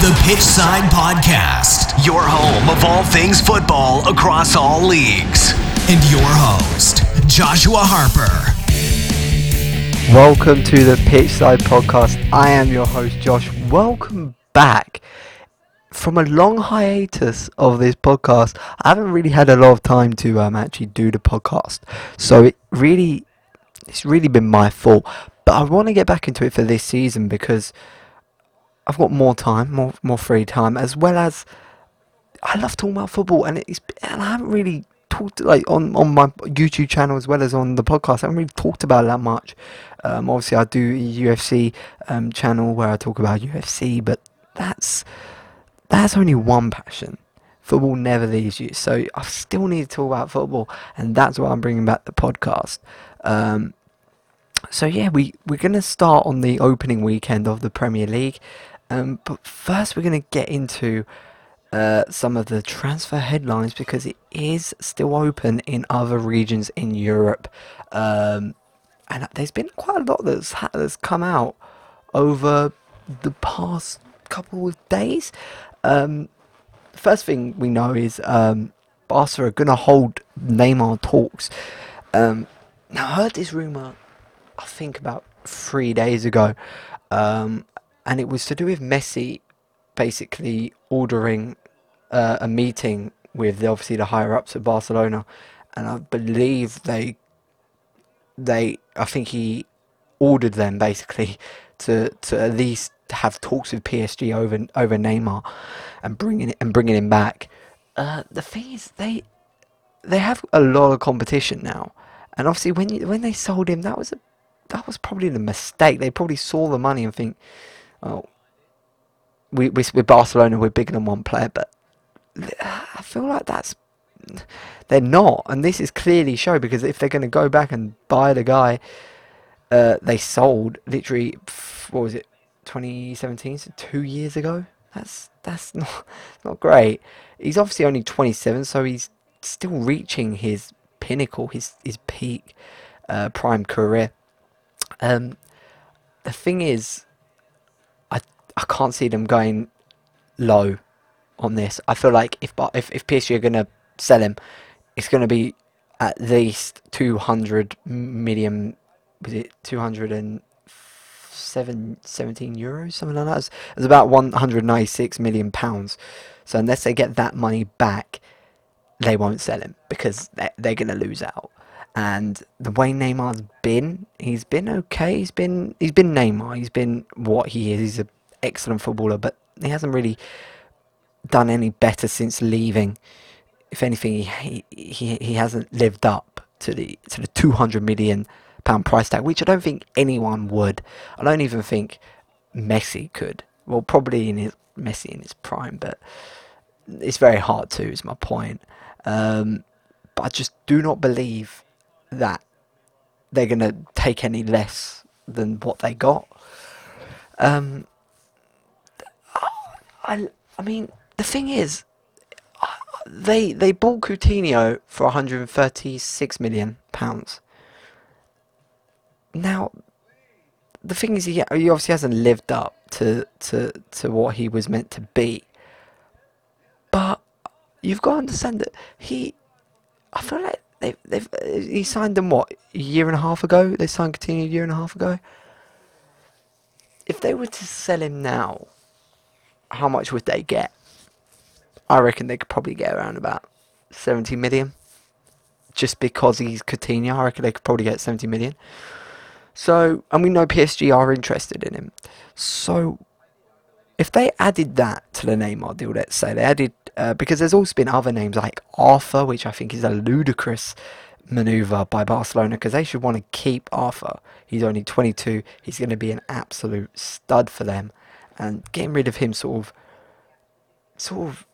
the Pitchside Podcast, your home of all things football across all leagues. And your host, Joshua Harper. Welcome to the Pitchside Podcast. I am your host, Josh. Welcome back from a long hiatus of this podcast. I haven't really had a lot of time to um, actually do the podcast, so it really, it's really been my fault. But I want to get back into it for this season because I've got more time, more more free time, as well as I love talking about football, and it's and I haven't really talked like on on my YouTube channel as well as on the podcast. I haven't really talked about it that much. Um, obviously, I do a UFC um, channel where I talk about UFC, but that's that's only one passion. Football never leaves you, so I still need to talk about football, and that's why I'm bringing back the podcast. Um, so yeah, we we're gonna start on the opening weekend of the Premier League, um, but first we're gonna get into uh, some of the transfer headlines because it is still open in other regions in Europe, um, and there's been quite a lot that's that's come out over the past couple of days. Um, first thing we know is um, Barca are gonna hold Neymar talks. Um, now I heard this rumor I think about three days ago, um, and it was to do with Messi basically ordering uh, a meeting with obviously the higher ups at Barcelona, and I believe they they I think he ordered them basically to to at least have talks with PSG over over Neymar and bringing and bringing him back. Uh, the thing is they they have a lot of competition now, and obviously when you, when they sold him, that was a that was probably the mistake. They probably saw the money and think, oh, we, we with Barcelona we're bigger than one player, but I feel like that's they're not, and this is clearly show because if they're going to go back and buy the guy uh, they sold, literally, what was it, 2017, so two years ago. That's that's not not great. He's obviously only 27, so he's still reaching his pinnacle, his his peak, uh, prime career. Um, the thing is, I can't see them going low on this. I feel like if if if PSG are gonna sell him, it's gonna be at least two hundred million. Was it two hundred and seven, 17 euros, something like that? It's, it's about one hundred ninety six million pounds. So unless they get that money back, they won't sell him because they're, they're gonna lose out. And the way Neymar's been, he's been okay. He's been he's been Neymar. He's been what he is. He's an excellent footballer, but he hasn't really done any better since leaving. If anything, he he, he hasn't lived up to the to the 200 million pound price tag, which I don't think anyone would. I don't even think Messi could. Well, probably in his Messi in his prime, but it's very hard to. Is my point. Um, but I just do not believe that they're going to take any less than what they got. Um, I, I mean, the thing is, they they bought Coutinho for 136 million pounds. Now, the thing is, he, he obviously hasn't lived up to, to to what he was meant to be. But you've got to understand that he, I feel like they they've he signed them what a year and a half ago. They signed Coutinho a year and a half ago. If they were to sell him now, how much would they get? I reckon they could probably get around about seventy million. Just because he's Coutinho, I reckon they could probably get seventy million. So, and we know PSG are interested in him. So, if they added that to the Neymar deal, let's say they added uh, because there's also been other names like Arthur, which I think is a ludicrous maneuver by Barcelona because they should want to keep Arthur. He's only 22. He's going to be an absolute stud for them, and getting rid of him sort of, sort of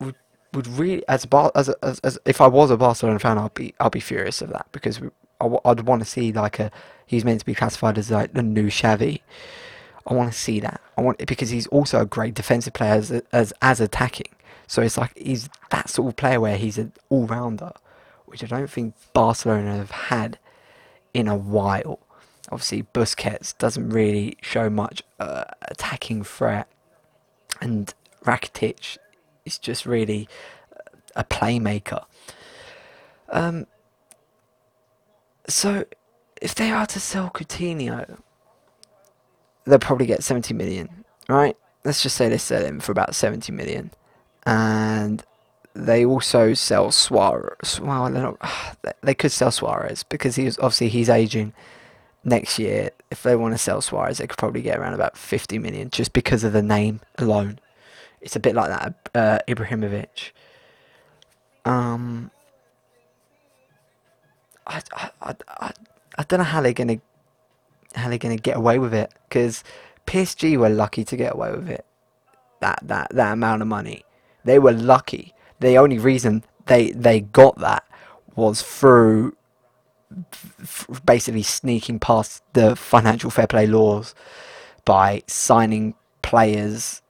would would really as Bar as, as as if I was a Barcelona fan, I'd be I'd be furious of that because I, would want to see like a he's meant to be classified as like the new Xavi. I want to see that. I want because he's also a great defensive player as as, as attacking. So it's like he's that sort of player where he's an all rounder, which I don't think Barcelona have had in a while. Obviously, Busquets doesn't really show much uh, attacking threat. and Rakitic is just really a playmaker. Um, so if they are to sell Coutinho, they'll probably get 70 million, right? Let's just say they sell him for about 70 million. And they also sell Suarez. Well, not, they could sell Suarez because he's obviously he's aging next year. If they want to sell Suarez, they could probably get around about 50 million just because of the name alone. It's a bit like that uh, Ibrahimovic. Um, I, I, I, I, I don't know how they're gonna how they're gonna get away with it because PSG were lucky to get away with it. That that that amount of money, they were lucky. The only reason they they got that was through basically sneaking past the financial fair play laws by signing players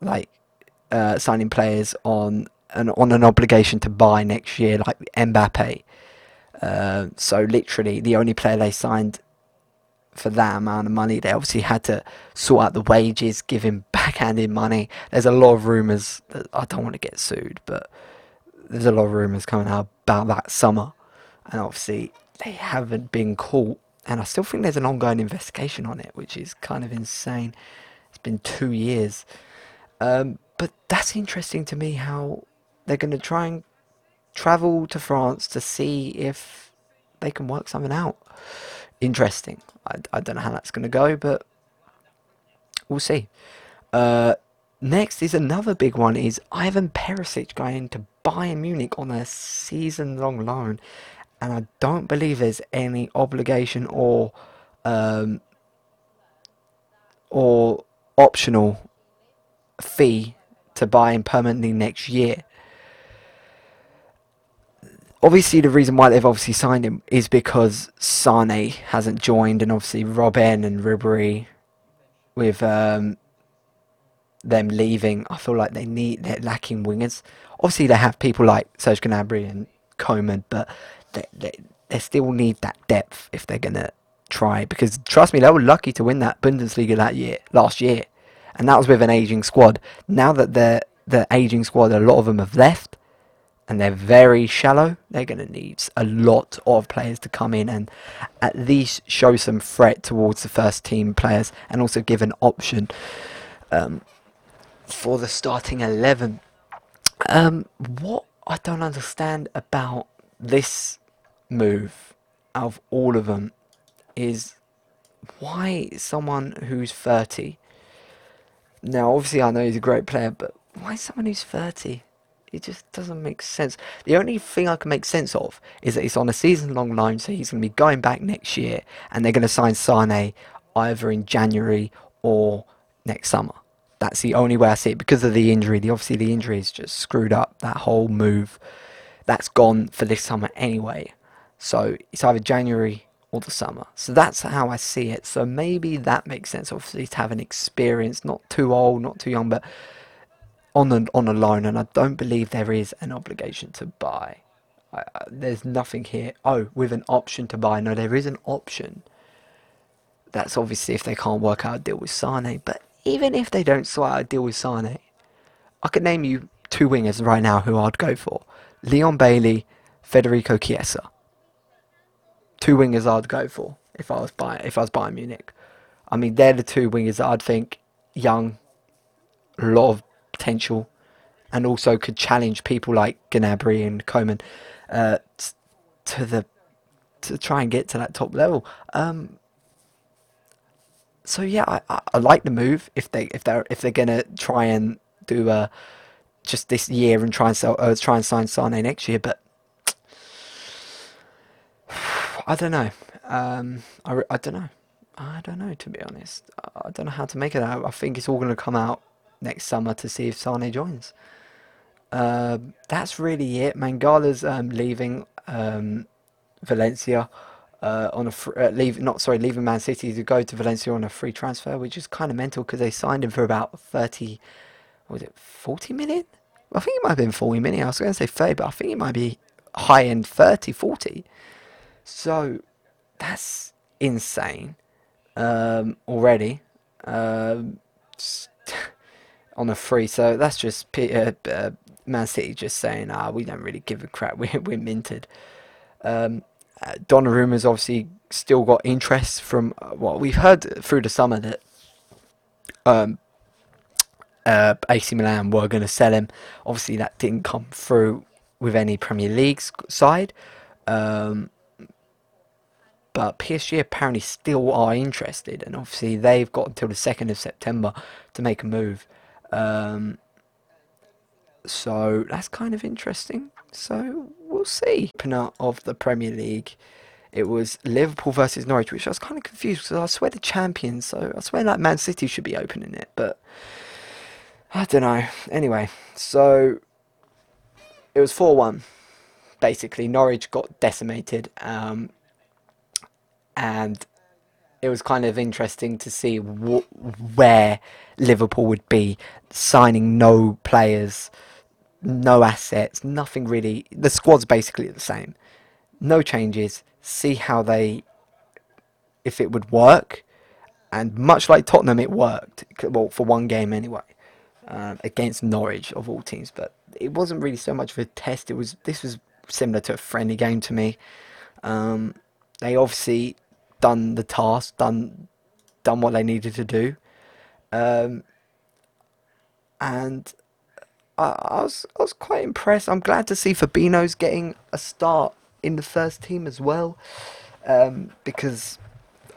like uh, signing players on an on an obligation to buy next year, like Mbappe. Uh, so literally, the only player they signed for that amount of money, they obviously had to sort out the wages, give him backhanded money. There's a lot of rumours. that I don't want to get sued, but there's a lot of rumours coming out about that summer, and obviously they haven't been caught. And I still think there's an ongoing investigation on it, which is kind of insane. It's been two years. Um, but that's interesting to me how they're going to try and travel to France to see if they can work something out. Interesting. I, I don't know how that's going to go, but we'll see. Uh, next is another big one is Ivan Perisic going to Bayern Munich on a season-long loan, and I don't believe there's any obligation or um, or optional fee to buy him permanently next year obviously the reason why they've obviously signed him is because Sane hasn't joined, and obviously Robben and Ribery with um, them leaving, I feel like they need they're lacking wingers. Obviously, they have people like Serge Gnabry and Coman, but they, they they still need that depth if they're gonna try. Because trust me, they were lucky to win that Bundesliga that year, last year, and that was with an aging squad. Now that the the aging squad, a lot of them have left and they're very shallow, they're going to need a lot of players to come in and at least show some threat towards the first team players and also give an option um, for the starting 11. Um, what I don't understand about this move out of all of them is why someone who's 30 now obviously I know he's a great player but why someone who's 30 it just doesn't make sense. The only thing I can make sense of is that it's on a season-long loan, so he's going to be going back next year, and they're going to sign Sane either in January or next summer. That's the only way I see it because of the injury. The obviously the injury has just screwed up that whole move. That's gone for this summer anyway. So it's either January or the summer. So that's how I see it. So maybe that makes sense. Obviously, to have an experience, not too old, not too young, but on a, on a loan, and I don't believe there is an obligation to buy. I, I, there's nothing here. Oh, with an option to buy. No, there is an option. That's obviously if they can't work out a deal with Sane. But even if they don't sort out a deal with Sane, I could name you two wingers right now who I'd go for: Leon Bailey, Federico Chiesa. Two wingers I'd go for if I was buying if I was buying Munich. I mean, they're the two wingers that I'd think young, a lot of potential and also could challenge people like Gnabry and Coman uh, t- to the to try and get to that top level. Um, so yeah, I, I, I, like the move if they if they're if they're gonna try and do uh, just this year and try and sell uh, try and sign Sane next year, but I don't know. Um, I, I don't know. I don't know to be honest. I don't know how to make it out. I think it's all going to come out next summer to see if Sane joins. Uh, that's really it. Mangala's um, leaving um, Valencia uh, on a fr- uh, leave not sorry leaving Man City to go to Valencia on a free transfer, which is kind of mental because they signed him for about thirty. was it forty million? I think it might have been forty million. I was going to say thirty, but I think it might be high end 30, 40. So that's insane um, already. Um, on a free. So that's just uh, uh, Man City just saying, ah, we don't really give a crap. We're, we're minted. Um, uh, Donnarumma's obviously still got interest from uh, what we've heard through the summer that um, uh, AC Milan were going to sell him. Obviously, that didn't come through with any Premier League side. Um, but PSG apparently still are interested, and obviously they've got until the 2nd of September to make a move. Um, so that's kind of interesting. So we'll see. Opener of the Premier League. It was Liverpool versus Norwich, which I was kind of confused because I swear the champions, so I swear like Man City should be opening it, but I don't know. Anyway, so it was 4 1. Basically, Norwich got decimated, um, and it was kind of interesting to see wh- where Liverpool would be signing no players, no assets, nothing really. The squad's basically the same. No changes. See how they, if it would work. And much like Tottenham, it worked. Well, for one game anyway, um, against Norwich of all teams. But it wasn't really so much of a test. It was this was similar to a friendly game to me. Um, they obviously done the task, done done what they needed to do, um, and I, I, was I was quite impressed. I'm glad to see Fabinho's getting a start in the first team as well, um, because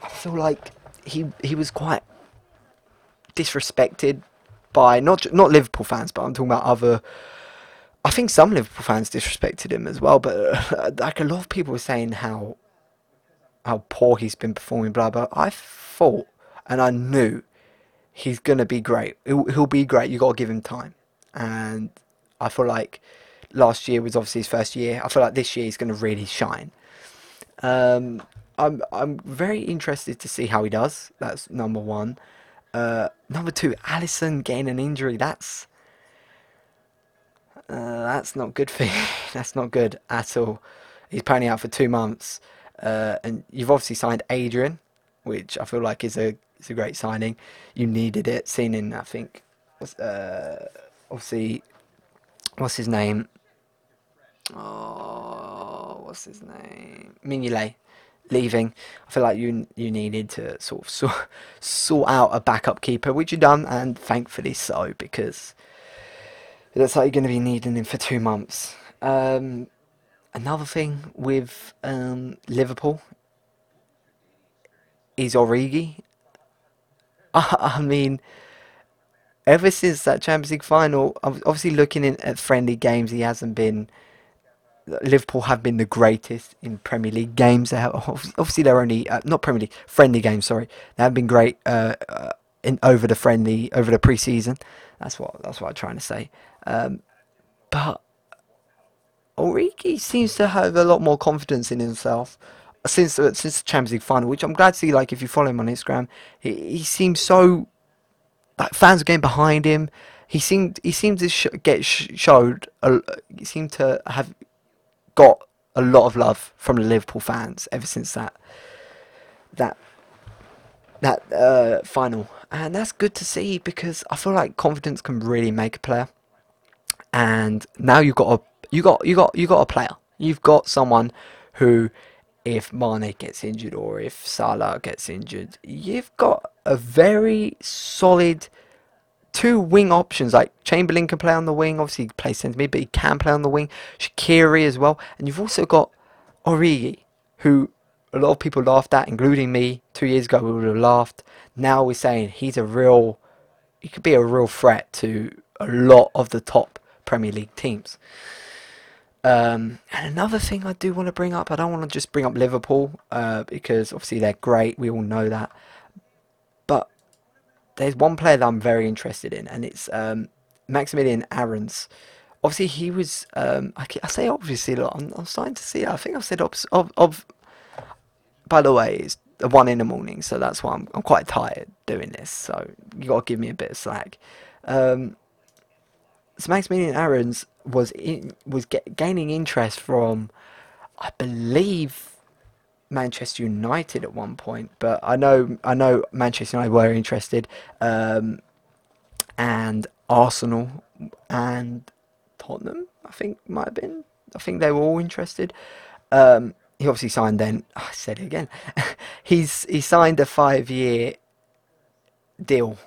I feel like he he was quite disrespected by not not Liverpool fans, but I'm talking about other. I think some Liverpool fans disrespected him as well, but uh, like a lot of people were saying how how poor he's been performing, blah blah. I thought and I knew he's gonna be great. He'll, be great. You gotta give him time, and I feel like last year was obviously his first year. I feel like this year he's gonna really shine. Um, I'm I'm very interested to see how he does. That's number one. Uh, number two, Alisson getting an injury. That's uh, that's not good for you. that's not good at all. He's apparently out for two months. Uh, and you've obviously signed Adrian, which I feel like is a is a great signing. You needed it. Seen in I think, uh, obviously, what's his name? Oh, what's his name? Mignolet leaving. I feel like you you needed to sort of sort, sort out a backup keeper, which you done, and thankfully so because it looks like you're going to be needing him for two months. Um, another thing with um, Liverpool is Origi. I, mean, ever since that Champions League final, obviously looking at friendly games, he hasn't been. Liverpool have been the greatest in Premier League games. They have, obviously, they're only uh, not Premier League friendly games. Sorry, they have been great uh, uh, in over the friendly over the preseason. That's what that's what I'm trying to say. Um, but Origi seems to have a lot more confidence in himself since uh, since the Champions League final, which I'm glad to see. Like if you follow him on Instagram, he, he seems so like fans are getting behind him. He seemed he seemed to sh- get sh- showed. He seemed to have got a lot of love from the Liverpool fans ever since that that that uh, final, and that's good to see because I feel like confidence can really make a player. And now you've got a you got you got you got a player. You've got someone who, if Mane gets injured or if Salah gets injured, you've got a very solid two wing options. Like Chamberlain can play on the wing. Obviously, he plays centre mid, but he can play on the wing. Shaqiri as well, and you've also got Origi, who a lot of people laughed at, including me. Two years ago, we would have laughed. Now we're saying he's a real, he could be a real threat to a lot of the top Premier League teams. Um, and another thing I do want to bring up, I don't want to just bring up Liverpool uh, because obviously they're great, we all know that. But there's one player that I'm very interested in, and it's um, Maximilian Aarons. Obviously, he was. Um, I, I, say obviously, look, I'm, I'm, starting to see. I think I've said of, of. By the way, it's one in the morning, so that's why I'm, I'm quite tired doing this. So you got to give me a bit of slack. Um, so Maximilian Aarons was in, was get, gaining interest from, I believe, Manchester United at one point. But I know I know Manchester United were interested, um, and Arsenal and Tottenham. I think might have been. I think they were all interested. Um, he obviously signed then. I said it again. He's he signed a five year deal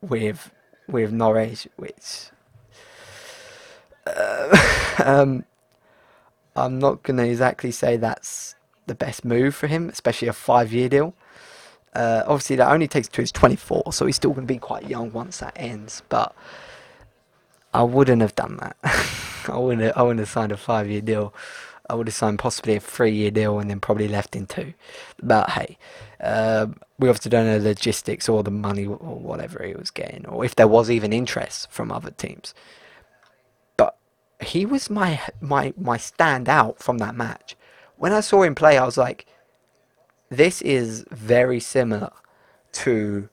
with with Norwich, which uh, um, I'm not gonna exactly say that's the best move for him, especially a five year deal. Uh, obviously, that only takes to his 24, so he's still going to be quite young once that ends. But I wouldn't have done that. I wouldn't. Have, I wouldn't have signed a five-year deal. I would have signed possibly a three-year deal and then probably left in two. But hey, uh, we obviously don't know the logistics or the money or whatever he was getting, or if there was even interest from other teams. But he was my my my standout from that match. When I saw him play, I was like, this is very similar to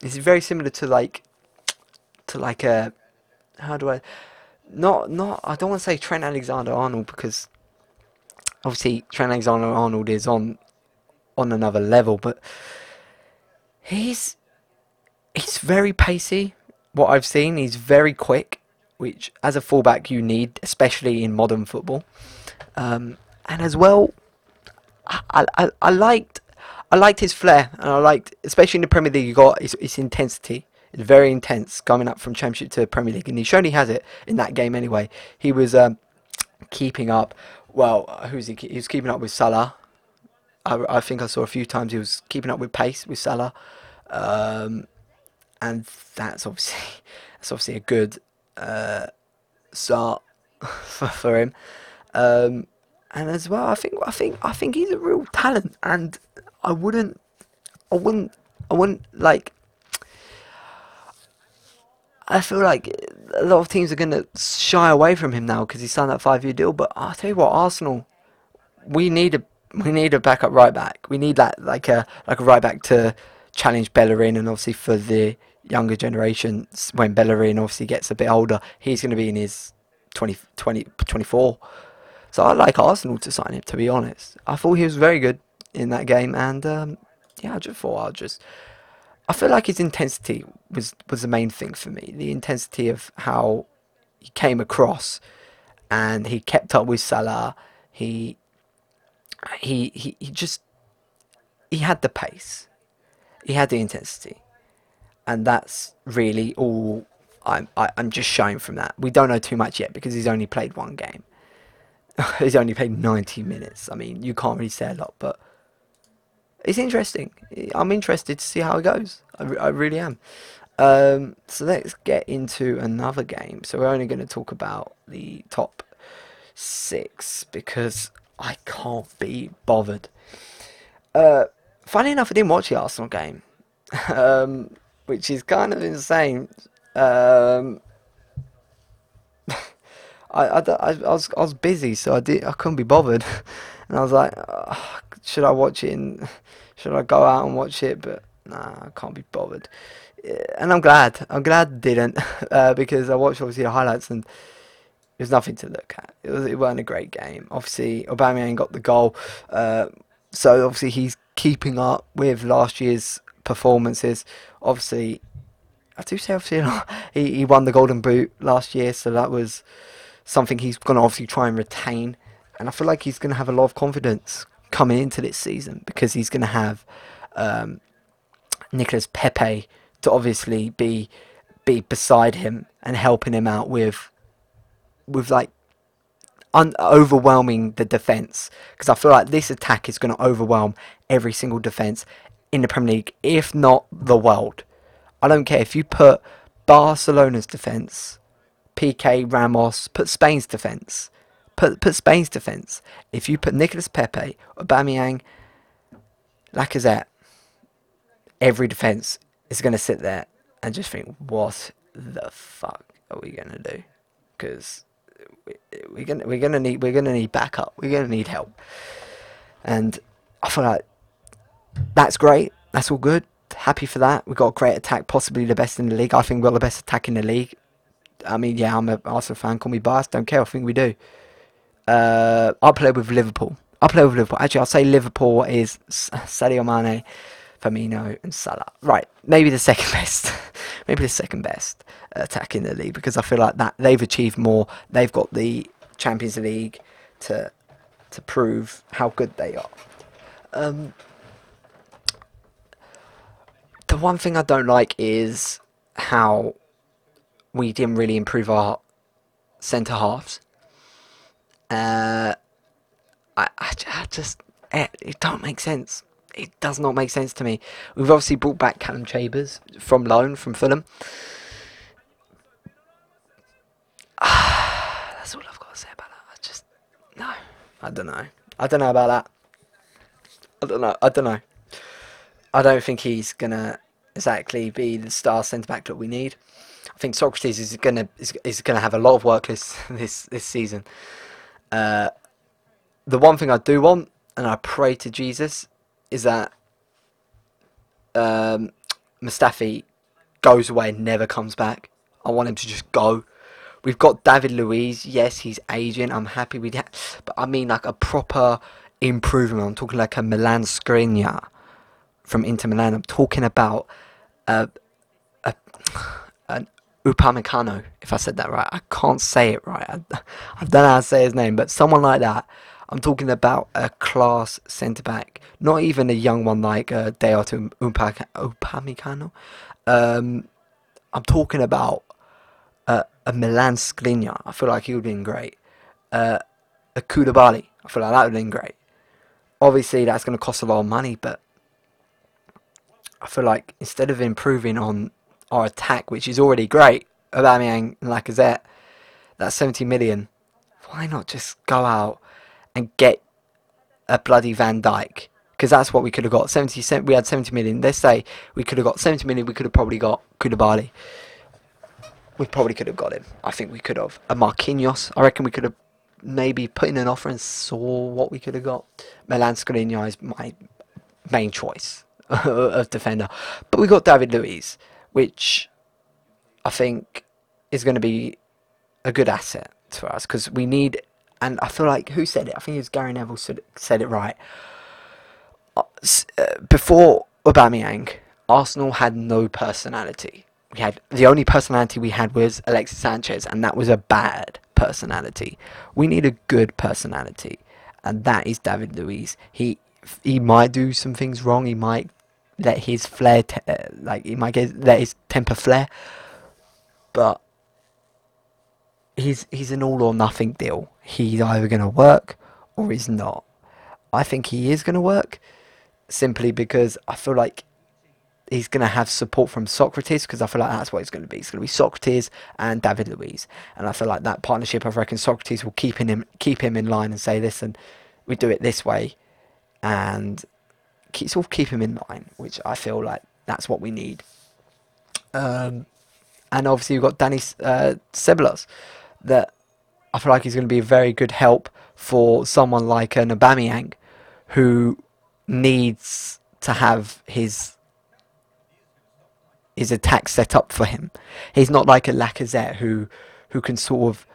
this is very similar to like to like a how do I not not I don't want to say Trent Alexander Arnold because obviously Trent Alexander Arnold is on on another level but he's he's very pacey what I've seen he's very quick which as a fullback you need especially in modern football um, and as well I, I, I liked I liked his flair, and I liked, especially in the Premier League, you got his, his intensity. It's very intense coming up from Championship to Premier League, and he surely has it in that game anyway. He was um, keeping up. Well, who's he? He was keeping up with Salah. I, I think I saw a few times he was keeping up with pace with Salah, um, and that's obviously that's obviously a good uh, start for, for him. Um, and as well, I think I think I think he's a real talent, and I wouldn't, I wouldn't, I wouldn't like. I feel like a lot of teams are gonna shy away from him now because he signed that five-year deal. But I'll tell you what, Arsenal, we need a we need a backup right back. We need that like a like a right back to challenge Bellerin, and obviously for the younger generation, when Bellerin obviously gets a bit older, he's going to be in his 20, 20 24. So I like Arsenal to sign him, to be honest. I thought he was very good in that game, and um, yeah, I just thought I'll just. I feel like his intensity was was the main thing for me. The intensity of how he came across, and he kept up with Salah. He he he, he just he had the pace, he had the intensity, and that's really all I'm I, am i am just showing from that. We don't know too much yet because he's only played one game. he's only played 90 minutes. I mean, you can't really say a lot, but it's interesting. I'm interested to see how it goes. I, I really am. Um, so let's get into another game. So we're only going to talk about the top six because I can't be bothered. Uh, funny enough, I didn't watch the Arsenal game, um, which is kind of insane. Um, I, I, I, was I was busy, so I did I couldn't be bothered, and I was like, should I watch it? Should I go out and watch it? But nah, I can't be bothered. And I'm glad. I'm glad I didn't uh, because I watched obviously the highlights and there's nothing to look at. It was it wasn't a great game. Obviously, Aubameyang got the goal, uh, so obviously he's keeping up with last year's performances. Obviously, I do say obviously he he won the Golden Boot last year, so that was something he's going to obviously try and retain. And I feel like he's going to have a lot of confidence coming into this season because he's going to have um, Nicolas Pepe to obviously be be beside him and helping him out with with like un- overwhelming the defense because I feel like this attack is going to overwhelm every single defense in the Premier League, if not the world. I don't care if you put Barcelona's defense Piqué Ramos, put Spain's defence. Put put Spain's defence. If you put Nicolas Pepe, Aubameyang, Lacazette, every defence is going to sit there and just think, what the fuck are we going to do? Because we, we're gonna we're gonna need we're gonna need backup. We're gonna need help. And I feel like that's great. That's all good. Happy for that. We've got a great attack, possibly the best in the league. I think we're the best attack in the league. I mean, yeah, I'm a Arsenal fan. Call me biased. Don't care. I think we do. Uh, I'll play with Liverpool. I'll play with Liverpool. Actually, I'll say Liverpool is Sadio Mane, Firmino, and Salah. Right, maybe the second best. maybe the second best attack in the league because I feel like that they've achieved more. They've got the Champions League to to prove how good they are. Um, the one thing I don't like is how we didn't really improve our centre halves. Uh, I, I, I just it, it don't make sense. It does not make sense to me. We've obviously brought back Callum Chambers from loan from Fulham. That's all I've got to say about that. I just no, I don't know. I don't know about that. I don't know. I don't know. I don't think he's gonna exactly be the star centre back that we need. I think Sokratis is gonna is, is gonna have a lot of work this this, this season. The one thing I do want, and I pray to Jesus, is that um, Mustafi goes away and never comes back. I want him to just go. We've got David Luiz. Yes, he's aging. I'm happy with that. But I mean, like a proper improvement. I'm talking like a Milan Skriniar from Inter Milan. I'm talking about a, a, Upamecano, if I said that right. I can't say it right. I, I don't know how to say his name, but someone like that. I'm talking about a class centre back, not even a young one like uh, Dayot Upamecano. Um, I'm talking about uh, a Milan Skriniar. I feel like he would have been great. Uh, a Koulibaly. I feel like that would have been great. Obviously, that's going to cost a lot of money, but I feel like instead of improving on our attack, which is already great, Aubameyang and Lacazette, that's 70 million. Why not just go out and get a bloody Van Dijk? Because that's what we could have got. 70 cent, we had 70 million. Let's say we could have got 70 million. We could have probably got Koulibaly. We probably could have got him. I think we could have. A Marquinhos. I reckon we could have maybe put in an offer and saw what we could have got. Milan Skriniar is my main choice of defender. But we got David Luiz, which I think is going to be a good asset for us because we need. And I feel like who said it? I think it was Gary Neville said, said it right. Uh, before Aubameyang, Arsenal had no personality. We had the only personality we had was Alexis Sanchez, and that was a bad personality. We need a good personality, and that is David Luiz. He he might do some things wrong. He might let his flair, te- uh, like he might get let his temper flare, but he's he's an all or nothing deal. He's either going to work or he's not. I think he is going to work simply because I feel like he's going to have support from Sokratis because I feel like that's what it's going to be. It's going to be Sokratis and David Luiz, and I feel like that partnership. I reckon Sokratis will keep him keep him in line and say, "Listen, we do it this way," and sort of keep him in line, which I feel like that's what we need. Um, and obviously you've got Dani uh, that I feel like he's going to be a very good help for someone like an Aubameyang, who needs to have his his attack set up for him. He's not like a Lacazette who who can sort of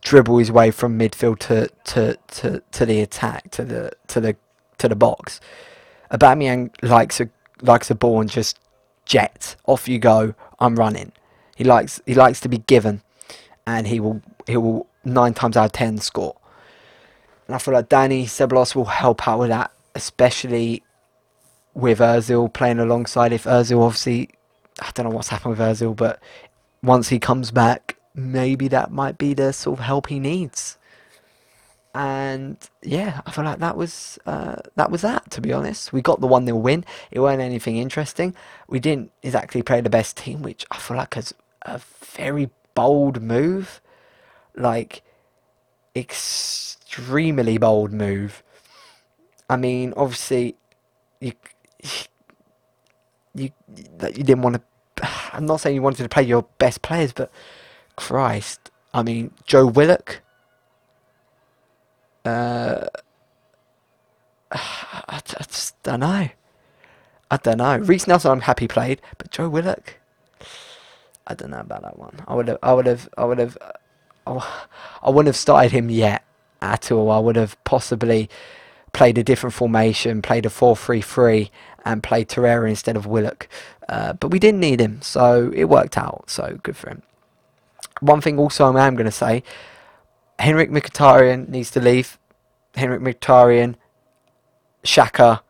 dribble his way from midfield to, to, to, to the attack to the to the to the box. Aubameyang likes a likes a ball and just jet off you go. I'm running. He likes he likes to be given, and he will he will nine times out of ten score. And I feel like Dani Ceballos will help out with that, especially with Özil playing alongside. If Özil obviously, I don't know what's happened with Özil, but once he comes back, maybe that might be the sort of help he needs and yeah, I feel like that was uh, that was that. To be honest, we got the one 0 win. It weren't anything interesting. We didn't exactly play the best team, which I feel like is a very bold move, like extremely bold move. I mean, obviously, you you that you didn't want to. I'm not saying you wanted to play your best players, but Christ, I mean, Joe Willock uh, I, I just don't know. I don't know. Reiss Nelson, I'm happy played, but Joe Willock, I don't know about that one. I would have, I would have, I would have, I wouldn't have started him yet at all. I would have possibly played a different formation, played a 4-3-3, and played Torreira instead of Willock. Uh, but we didn't need him, so it worked out. So good for him. One thing also I am going to say, Henrikh Mkhitaryan needs to leave. Henrikh Mkhitaryan, Xhaka,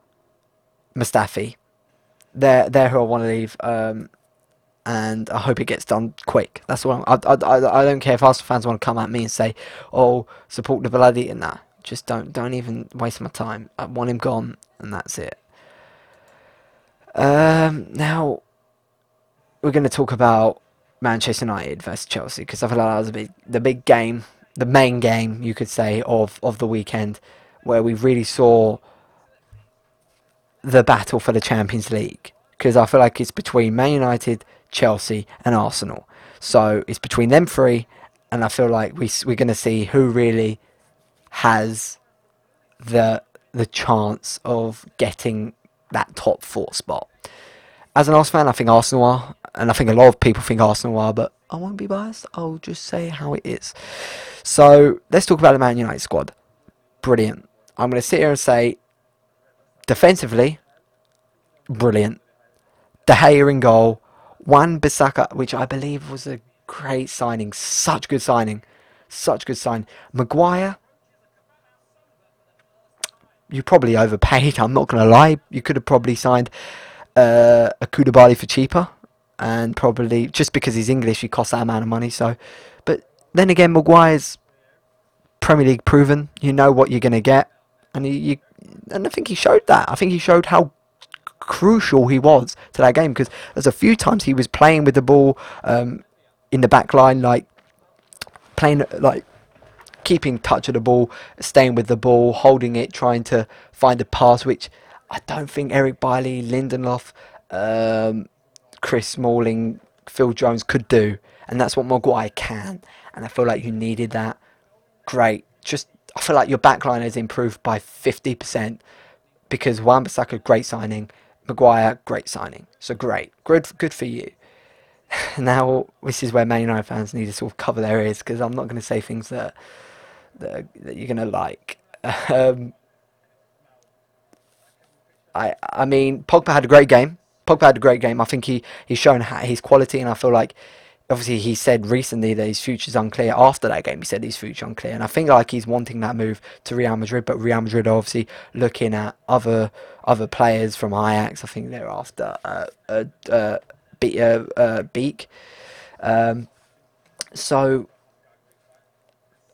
Mustafi. They're, they're who I want to leave. Um, and I hope it gets done quick. That's what I'm, I, I, I don't care if Arsenal fans want to come at me and say, "Oh, support the bloody," and that. Just don't don't even waste my time. I want him gone, and that's it. Um, now we're going to talk about Manchester United versus Chelsea because I feel like that was a big, the big game, the main game you could say of of the weekend, where we really saw the battle for the Champions League. Because I feel like it's between Man United, Chelsea, and Arsenal. So it's between them three, and I feel like we we're going to see who really has the the chance of getting that top four spot. As an Arsenal fan, I think Arsenal are, and I think a lot of people think Arsenal are, but I won't be biased. I'll just say how it is. So let's talk about the Man United squad. Brilliant. I'm going to sit here and say, defensively, brilliant. De Gea in goal. Wan Bissaka, which I believe was a great signing. Such good signing. Such good sign. Maguire, you probably overpaid. I'm not going to lie. You could have probably signed uh, a Koulibaly for cheaper, and probably just because he's English, he costs that amount of money. So, but then again, Maguire's Premier League proven. You know what you're going to get, and he, you, and I think he showed that. I think he showed how crucial he was to that game because there's a few times he was playing with the ball um, in the back line, like playing like keeping touch of the ball, staying with the ball, holding it, trying to find a pass, which I don't think Eric Bailly, Lindelof, um, Chris Smalling, Phil Jones could do. And that's what Maguire can. And I feel like you needed that. Great. Just, I feel like your backline has improved by 50% because Wan-Bissaka, great signing. Maguire, great signing. So great. Good, good for you. now, this is where Man United fans need to sort of cover their ears because I'm not going to say things that that, that you're gonna like. Um, I I mean, Pogba had a great game. Pogba had a great game. I think he he's shown his quality, and I feel like obviously he said recently that his future's unclear. After that game, he said his future unclear, and I think like he's wanting that move to Real Madrid. But Real Madrid are obviously looking at other other players from Ajax. I think they're after uh, uh, uh, uh, uh Beek. Um, so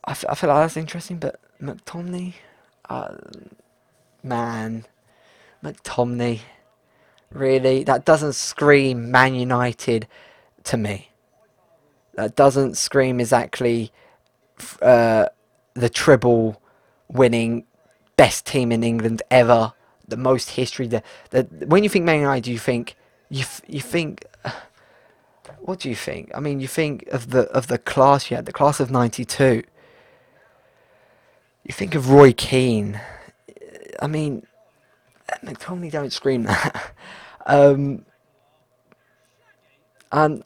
I, f- I feel like that's interesting, but McTominay, uh, man, McTominay, really, that doesn't scream Man United to me. That doesn't scream exactly uh, the treble winning best team in England ever, the most history. The, the when you think Man United, you think you you think. what do you think? I mean, you think of the of the class you had, the class of '92 you think of Roy Keane. I mean, McTominay don't scream that. um, and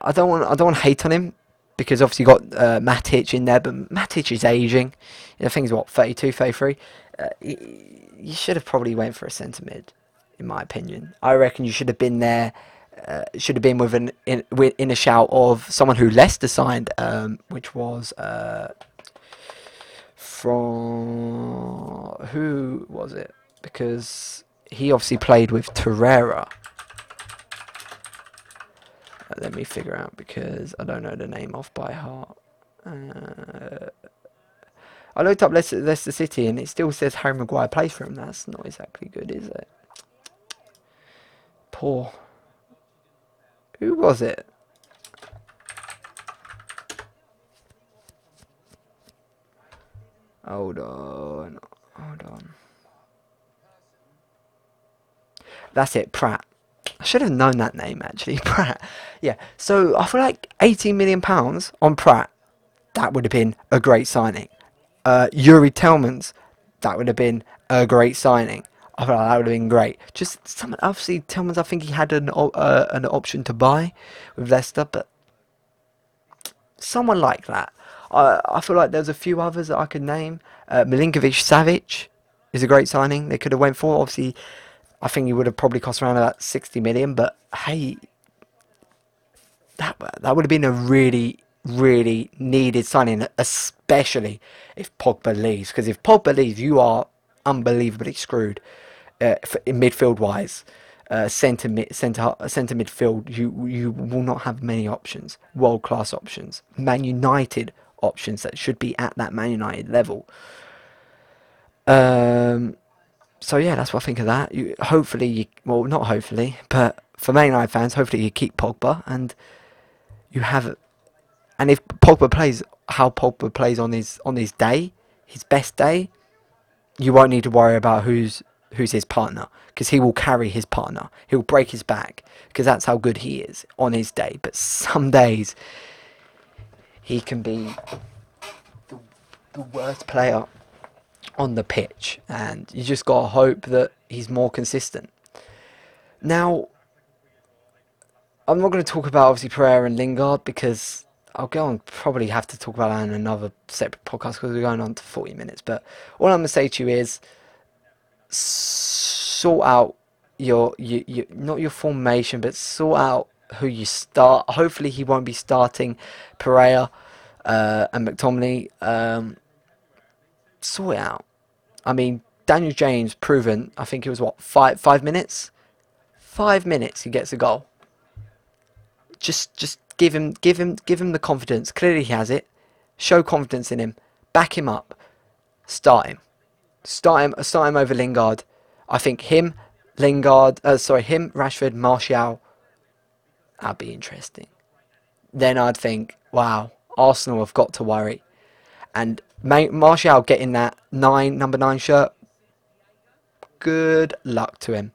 I don't want I don't want to hate on him because obviously you got uh, Matic in there, but Matic is aging. I think he's what 32, 33. Uh, you should have probably went for a centre mid, in my opinion. I reckon you should have been there. Uh, should have been with an in, in a shout of someone who Leicester signed, um, which was uh, from who was it? Because he obviously played with Torreira. Uh, let me figure out because I don't know the name off by heart. Uh, I looked up Leicester, Leicester City and it still says Harry Maguire plays for him. That's not exactly good, is it? Poor. Who was it? Hold on. Hold on. That's it, Praet. I should have known that name actually, Praet. Yeah. So I feel like 18 million pounds on Praet, that would have been a great signing. Uh, Youri Tielemans, that would have been a great signing. I feel like that would have been great. Just some obviously Tielemans, I think he had an uh, an option to buy with Leicester, but someone like that. I I feel like there's a few others that I could name. Uh, Milinkovic Savic, is a great signing. They could have went for. Obviously, I think he would have probably cost around about 60 million. But hey, that that would have been a really really needed signing, especially if Pogba leaves. Because if Pogba leaves, you are unbelievably screwed uh, in midfield wise. Uh, centre mid, centre centre midfield, you you will not have many options, world class options, Man United options that should be at that Man United level. Um, so yeah, that's what I think of that. You, hopefully, you, well, not hopefully, but for Man United fans, hopefully you keep Pogba and you have, and if Pogba plays how Pogba plays on his on his day, his best day, you won't need to worry about who's who's his partner because he will carry his partner. He'll break his back because that's how good he is on his day. But some days he can be the, the worst player on the pitch, and you just got to hope that he's more consistent. Now, I'm not going to talk about obviously Pereira and Lingard because I'll go on probably have to talk about that in another separate podcast because we're going on to 40 minutes. But all I'm going to say to you is sort out your, your, your not your formation, but sort out who you start. Hopefully, he won't be starting Pereira uh, and McTominay. Um, sort it out. I mean, Daniel James proven. I think it was what five five minutes. Five minutes, he gets a goal. Just just give him give him give him the confidence. Clearly, he has it. Show confidence in him. Back him up. Start him. Start him. Start him over Lingard. I think him, Lingard. Uh, sorry, him, Rashford, Martial. That'd be interesting. Then I'd think, wow, Arsenal have got to worry. And Martial getting that nine number nine shirt. Good luck to him.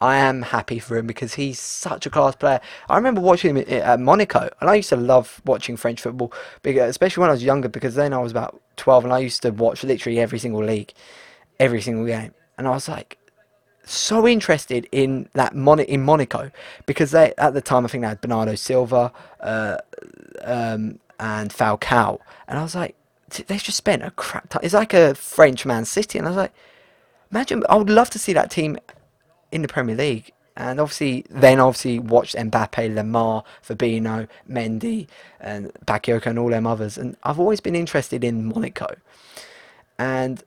I am happy for him because he's such a class player. I remember watching him at Monaco, and I used to love watching French football, especially when I was younger, because then I was about 12 and I used to watch literally every single league, every single game. And I was like, so interested in that Mon- in Monaco because they at the time I think they had Bernardo Silva uh, um, and Falcao, and I was like, they've just spent a crap time. It's like a French Man City, and I was like, imagine. I would love to see that team in the Premier League. And obviously, then obviously watched Mbappe, Lemar, Fabinho, Mendy, and Bakayoko, and all them others. And I've always been interested in Monaco. And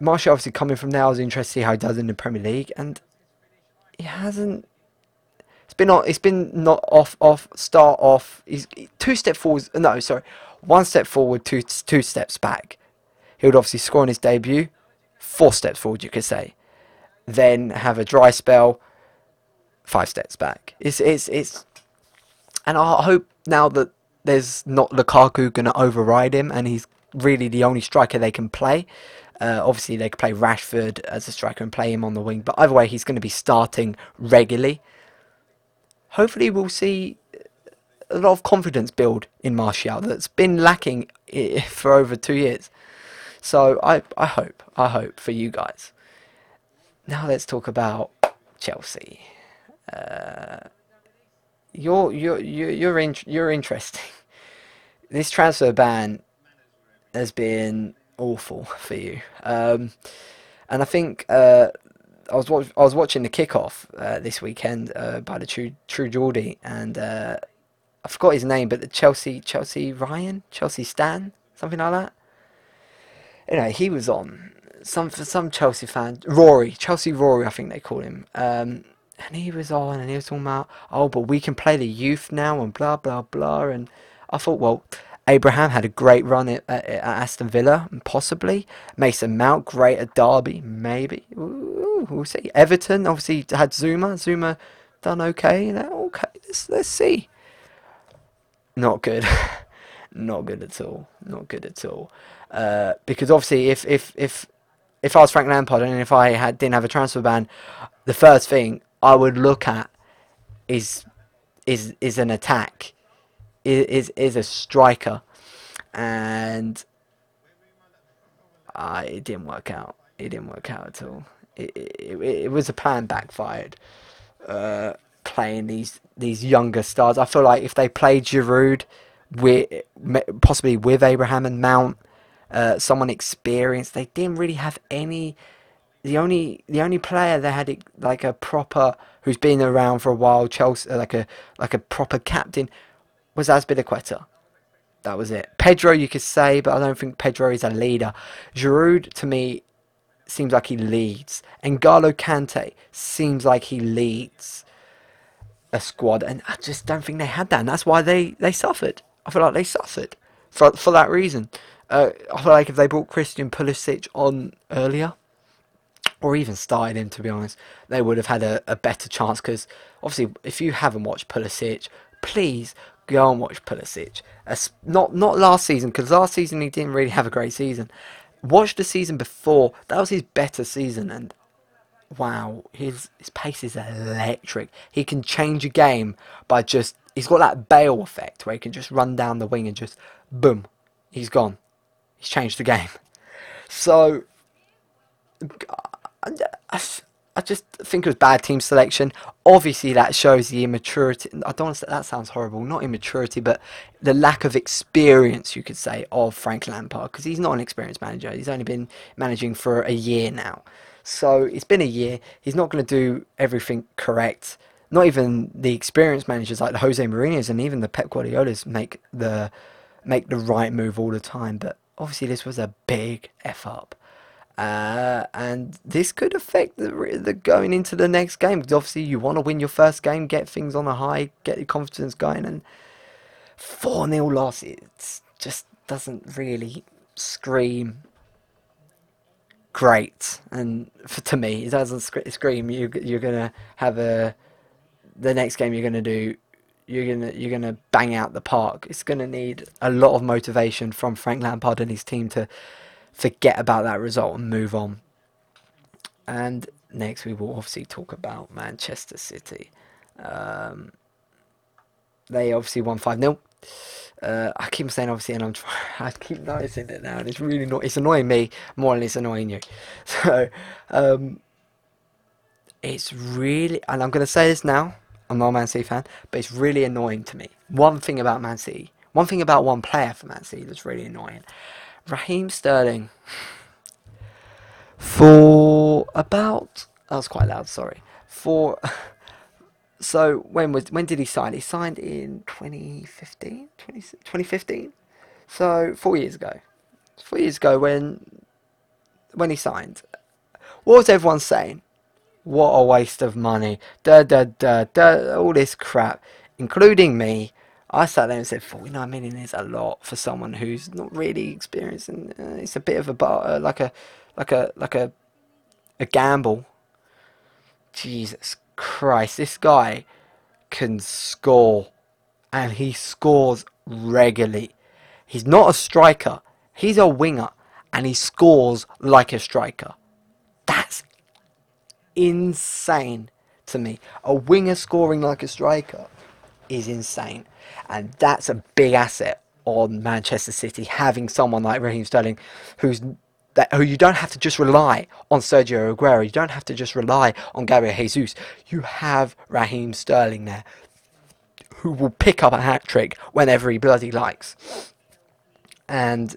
Martial obviously coming from there, I was interested to see how he does in the Premier League, and he hasn't. It's been on. It's been not off. Off. Start off. He's two step forwards. No, sorry, one step forward, two two steps back. He would obviously score on his debut, four steps forward, you could say then have a dry spell, five steps back. It's it's it's, and I hope now that there's not Lukaku going to override him, and he's really the only striker they can play. Uh, obviously, they could play Rashford as a striker and play him on the wing, but either way, he's going to be starting regularly. Hopefully, we'll see a lot of confidence build in Martial that's been lacking for over two years. So I, I hope, I hope for you guys. Now let's talk about Chelsea. Uh, you're you're you're you're, in, you're interesting. This transfer ban has been awful for you, um, and I think uh, I was watch- I was watching the kickoff uh, this weekend uh, by the True True Geordie, and uh, I forgot his name, but the Chelsea Chelsea Ryan Chelsea Stan something like that. Anyway, he was on, some for some Chelsea fan, Rory, Chelsea Rory, I think they call him. Um, and he was on, and he was talking about, oh, but we can play the youth now, and blah blah blah. And I thought, well, Abraham had a great run at, at, at Aston Villa, possibly. Mason Mount, great at Derby, maybe. Ooh, we'll see. Everton obviously had Zouma. Zouma done okay. Okay, let's let's see. Not good. Not good at all. Not good at all. Uh, because obviously, if if if if I was Frank Lampard and if I had didn't have a transfer ban, the first thing I would look at is is is an attack, is is a striker, and uh, it didn't work out. It didn't work out at all. It it, it was a plan backfired. Uh, playing these these younger stars, I feel like if they played Giroud with possibly with Abraham and Mount uh, someone experienced. They didn't really have any. The only the only player they had like a proper who's been around for a while, Chelsea like a like a proper captain, was Azpilicueta. That was it. Pedro, you could say, but I don't think Pedro is a leader. Giroud, to me, seems like he leads. And N'Golo Kante seems like he leads a squad. And I just don't think they had that. And that's why they, they suffered. I feel like they suffered for, for that reason. Uh, I feel like if they brought Christian Pulisic on earlier, or even started him, to be honest, they would have had a, a better chance. Because obviously, if you haven't watched Pulisic, please go and watch Pulisic. Not not last season because last season he didn't really have a great season. Watch the season before. That was his better season, and wow, his his pace is electric. He can change a game by just. He's got that Bale effect where he can just run down the wing and just boom, he's gone. He's changed the game. So. I, I just think it was bad team selection. Obviously, that shows the immaturity. I don't want to say that sounds horrible. Not immaturity, but the lack of experience, you could say, of Frank Lampard because he's not an experienced manager. He's only been managing for a year now, so it's been a year. He's not going to do everything correct. Not even the experienced managers like the Jose Mourinho's and even the Pep Guardiola's make the make the right move all the time. But obviously, this was a big f up. Uh, and this could affect the, the going into the next game because obviously you want to win your first game, get things on a high, get your confidence going, and four 0 loss it just doesn't really scream great. And for, to me, it doesn't scream. You you're gonna have a the next game you're gonna do. You're gonna you're gonna bang out the park. It's gonna need a lot of motivation from Frank Lampard and his team to forget about that result and move on. And next, we will obviously talk about Manchester City. Um, they obviously won 5 0. Uh, I keep saying obviously, and I'm trying, I keep noticing it now, and it's really not. It's annoying me more than it's annoying you. So, um, it's really, and I'm going to say this now. I'm not a Man City fan, but it's really annoying to me. One thing about Man City, one thing about one player for Man City that's really annoying, Raheem Sterling for about that was quite loud sorry for so when was when did he sign? He signed in 2015 20, 2015 so four years ago. Four years ago when when he signed. What was everyone saying? What a waste of money. Da da da da all this crap including me. I sat there and said, 49 million is a lot for someone who's not really experienced, and uh, it's a bit of a bar, uh, like a like a like a a gamble. Jesus Christ, this guy can score, and he scores regularly. He's not a striker; he's a winger, and he scores like a striker. That's insane to me. A winger scoring like a striker is insane. And that's a big asset on Manchester City, having someone like Raheem Sterling who's that you don't have to just rely on Sergio Aguero, you don't have to just rely on Gabriel Jesus. You have Raheem Sterling there who will pick up a hat trick whenever he bloody likes. And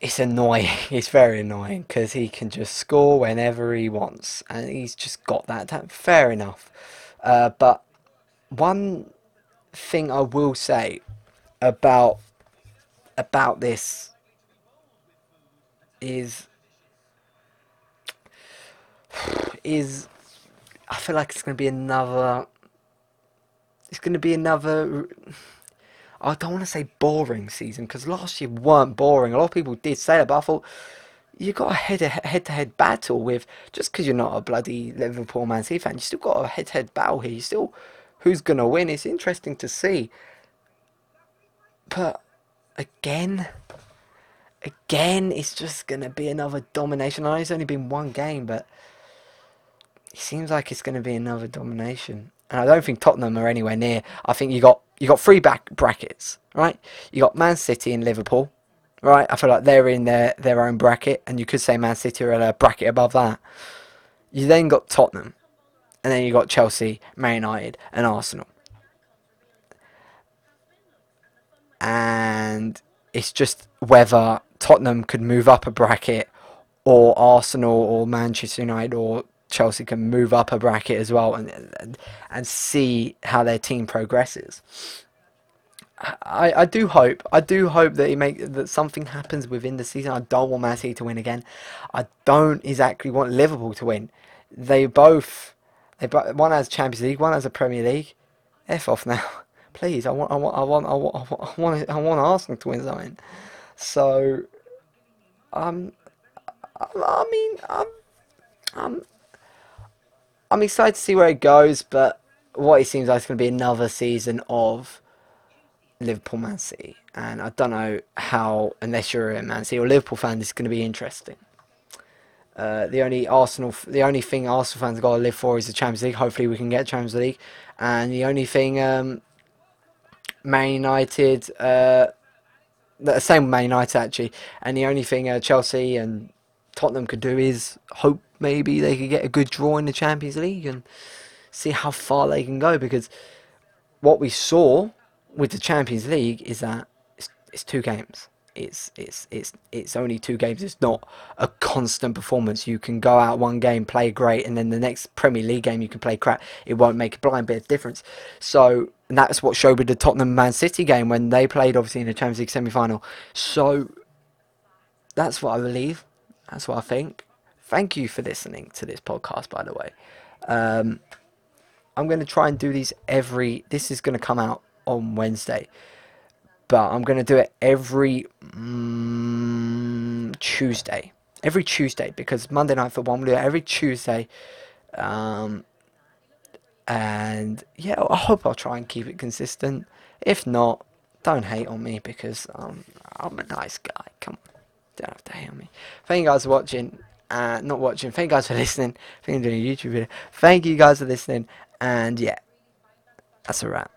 it's annoying. It's very annoying because he can just score whenever he wants, and he's just got that. Fair enough. Uh, but one thing I will say about about this is is I feel like it's going to be another it's going to be another I don't want to say boring season because last year weren't boring. A lot of people did say that, but I thought you got a head head to head battle with just because you're not a bloody Liverpool Man City fan. You still got a head to head battle here. You still who's gonna win? It's interesting to see. But again, again, it's just gonna be another domination. I know it's only been one game, but it seems like it's gonna be another domination. And I don't think Tottenham are anywhere near. I think you got you got three back brackets, right? You got Man City and Liverpool right? I feel like they're in their, their own bracket, and you could say Man City are a bracket above that. You then got Tottenham, and then you got Chelsea, Man United, and Arsenal. And it's just whether Tottenham could move up a bracket, or Arsenal or Manchester United or Chelsea can move up a bracket as well, and and, and see how their team progresses. I, I do hope I do hope that he make that something happens within the season. I don't want Man City to win again. I don't exactly want Liverpool to win. They both they one has Champions League, one has a Premier League. F off now, please. I want I want I want I want I want, I want Arsenal to win something. So, um, I mean, I'm I'm I'm excited to see where it goes, but what it seems like it's going to be another season of Liverpool Man City, and I don't know how, unless you're a Man City or Liverpool fan, this is going to be interesting. Uh, the only Arsenal, the only thing Arsenal fans got to live for is the Champions League. Hopefully, we can get Champions League, and the only thing um, Man United, uh, the same Man United actually, and the only thing uh, Chelsea and Tottenham could do is hope maybe they could get a good draw in the Champions League and see how far they can go because what we saw with the Champions League is that it's, it's two games. It's it's it's it's only two games. It's not a constant performance. You can go out one game, play great, and then the next Premier League game you can play crap. It won't make a blind bit of difference. So that's what showed with the Tottenham Man City game when they played obviously in the Champions League semi final. So that's what I believe. That's what I think. Thank you for listening to this podcast, by the way. Um, I'm going to try and do these every. This is going to come out on Wednesday, but I'm going to do it every mm, Tuesday. Every Tuesday because Monday night I'm going to do it every Tuesday. Um, and yeah, I hope I'll try and keep it consistent. If not, don't hate on me because um, I'm a nice guy. Come on, don't have to hate on me. Thank you guys for watching. Uh, not watching. Thank you guys for listening. I think I'm doing a YouTube video. Thank you guys for listening. And yeah, that's a wrap.